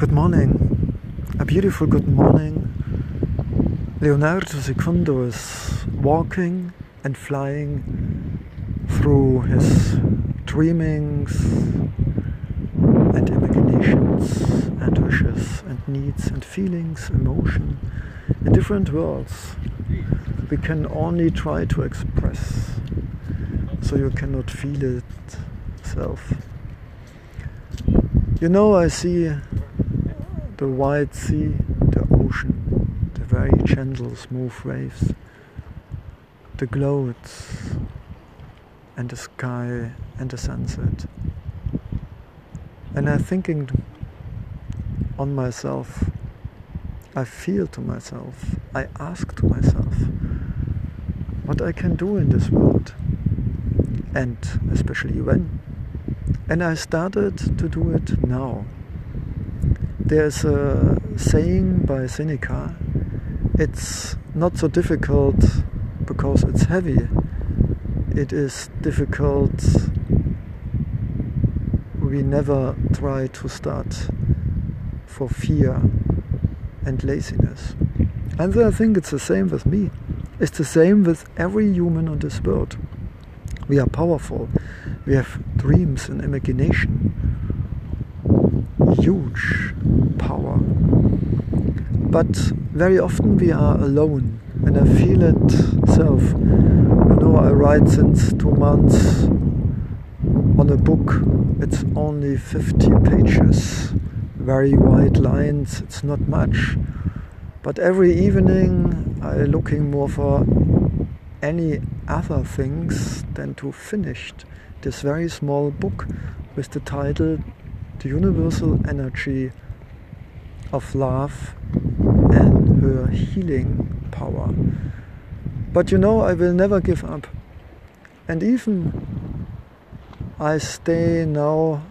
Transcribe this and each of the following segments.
Good morning, a beautiful good morning. Leonardo Secundo is walking and flying through his dreamings and imaginations and wishes and needs and feelings, emotion in different worlds we can only try to express so you cannot feel it self. You know, I see the wide sea, the ocean, the very gentle, smooth waves, the clouds, and the sky and the sunset. And I'm thinking on myself, I feel to myself, I ask to myself what I can do in this world, and especially when. And I started to do it now. There's a saying by Seneca it's not so difficult because it's heavy, it is difficult. We never try to start for fear and laziness. And I think it's the same with me. It's the same with every human on this world. We are powerful. We have dreams and imagination. Huge power. But very often we are alone, and I feel it self. You know, I write since two months on a book. It's only 50 pages, very wide lines, it's not much. But every evening I'm looking more for any other things than to finish this very small book with the title The Universal Energy of love and her healing power. But you know, I will never give up. And even I stay now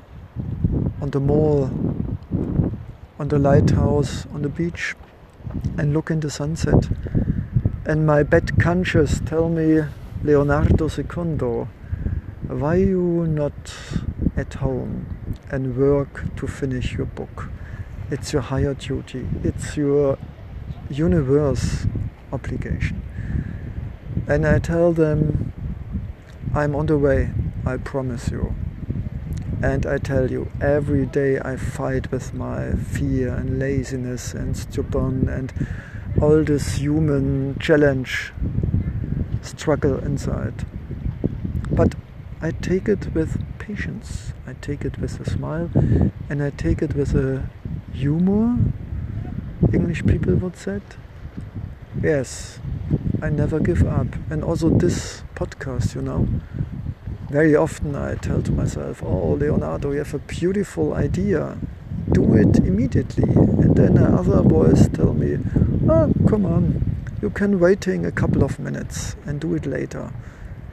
on the mall, on the lighthouse, on the beach, and look in the sunset. And my bad conscience tell me, Leonardo Secundo, why you not at home and work to finish your book? It's your higher duty. It's your universe obligation. And I tell them, I'm on the way, I promise you. And I tell you, every day I fight with my fear and laziness and stubborn and all this human challenge, struggle inside. But I take it with patience, I take it with a smile, and I take it with a humor, English people would say. Yes, I never give up. And also this podcast, you know. Very often I tell to myself, oh, Leonardo, you have a beautiful idea. Do it immediately. And then other boys tell me, oh, come on, you can waiting a couple of minutes and do it later.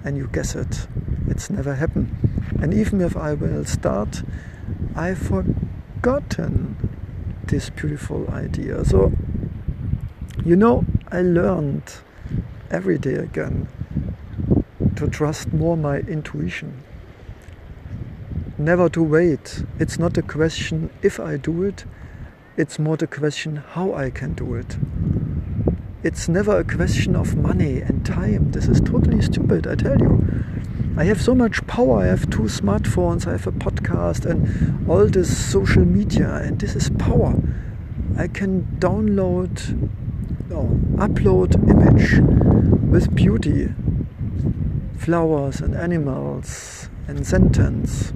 And you guess it. It's never happened. And even if I will start, I've forgotten this beautiful idea. So, you know, I learned every day again to trust more my intuition. Never to wait. It's not a question if I do it, it's more the question how I can do it. It's never a question of money and time. This is totally stupid, I tell you. I have so much power. I have two smartphones, I have a podcast, and all this social media, and this is power. I can download, no, upload image with beauty, flowers and animals, and sentence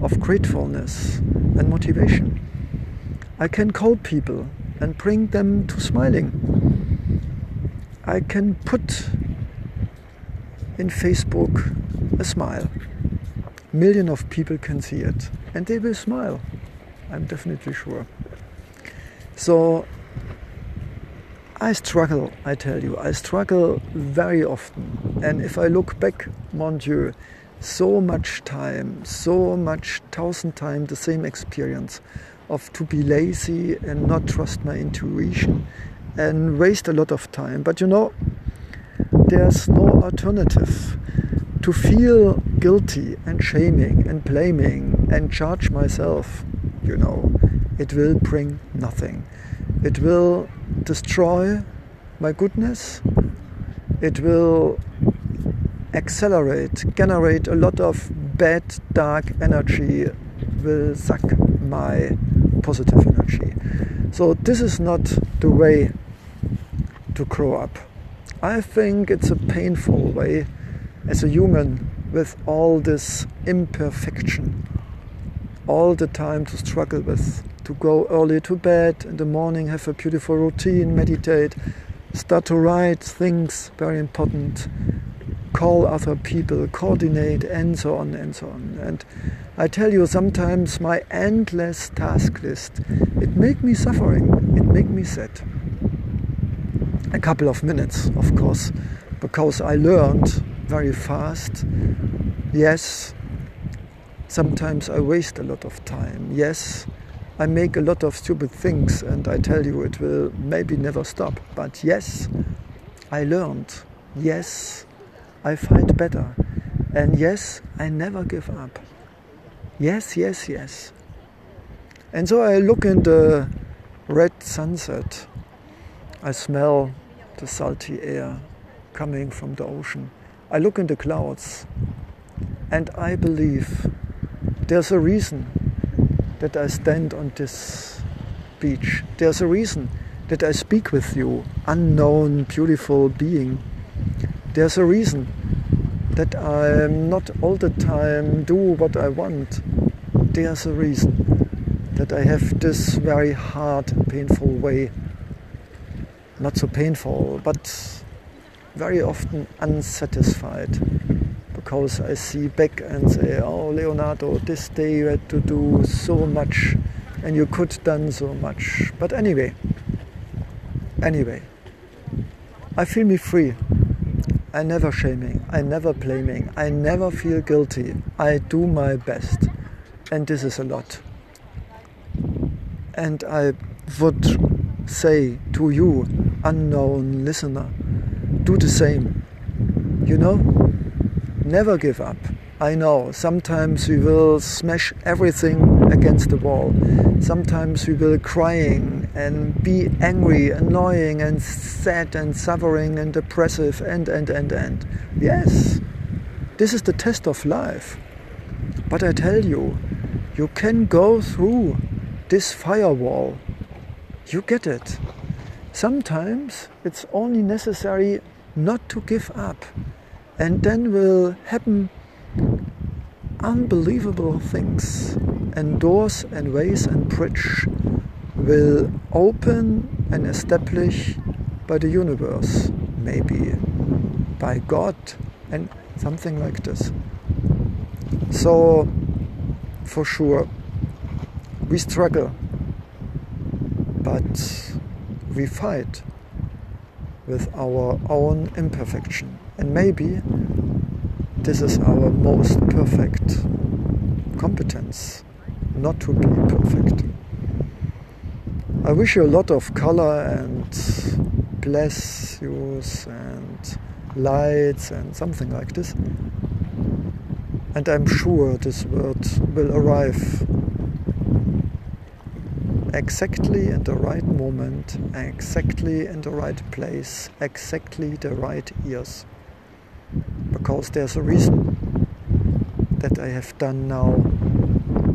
of gratefulness and motivation. I can call people and bring them to smiling. I can put in Facebook a smile. Million of people can see it and they will smile. I'm definitely sure. So I struggle, I tell you, I struggle very often. And if I look back, mon Dieu, so much time, so much thousand times the same experience of to be lazy and not trust my intuition and waste a lot of time. But you know, there's no alternative to feel guilty and shaming and blaming and charge myself, you know, it will bring nothing. It will destroy my goodness. It will accelerate, generate a lot of bad, dark energy, will suck my positive energy. So, this is not the way to grow up. I think it's a painful way as a human with all this imperfection all the time to struggle with to go early to bed in the morning have a beautiful routine meditate start to write things very important call other people coordinate and so on and so on. And i tell you sometimes my endless task list it make me suffering it make me sad. A couple of minutes of course because i learned very fast yes sometimes i waste a lot of time yes I make a lot of stupid things and I tell you it will maybe never stop. But yes, I learned. Yes, I fight better. And yes, I never give up. Yes, yes, yes. And so I look in the red sunset. I smell the salty air coming from the ocean. I look in the clouds and I believe there's a reason that I stand on this beach. There's a reason that I speak with you, unknown, beautiful being. There's a reason that I'm not all the time do what I want. There's a reason that I have this very hard painful way. Not so painful, but very often unsatisfied because I see back and say, oh, Leonardo, this day you had to do so much and you could done so much. But anyway, anyway, I feel me free. I never shaming, I never blaming, I never feel guilty. I do my best. And this is a lot. And I would say to you, unknown listener, do the same. You know, never give up. I know sometimes we will smash everything against the wall. Sometimes we will crying and be angry, annoying and sad and suffering and depressive and and and and. Yes, this is the test of life. But I tell you, you can go through this firewall. You get it. Sometimes it's only necessary not to give up. And then will happen unbelievable things. And doors and ways and bridge will open and establish by the universe maybe by god and something like this. So for sure we struggle but we fight with our own imperfection and maybe this is our most perfect competence, not to be perfect. I wish you a lot of color and bless you and lights and something like this. And I'm sure this word will arrive exactly in the right moment, exactly in the right place, exactly the right ears because there's a reason that I have done now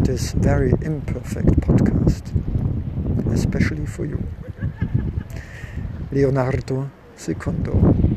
this very imperfect podcast, especially for you. Leonardo Secondo.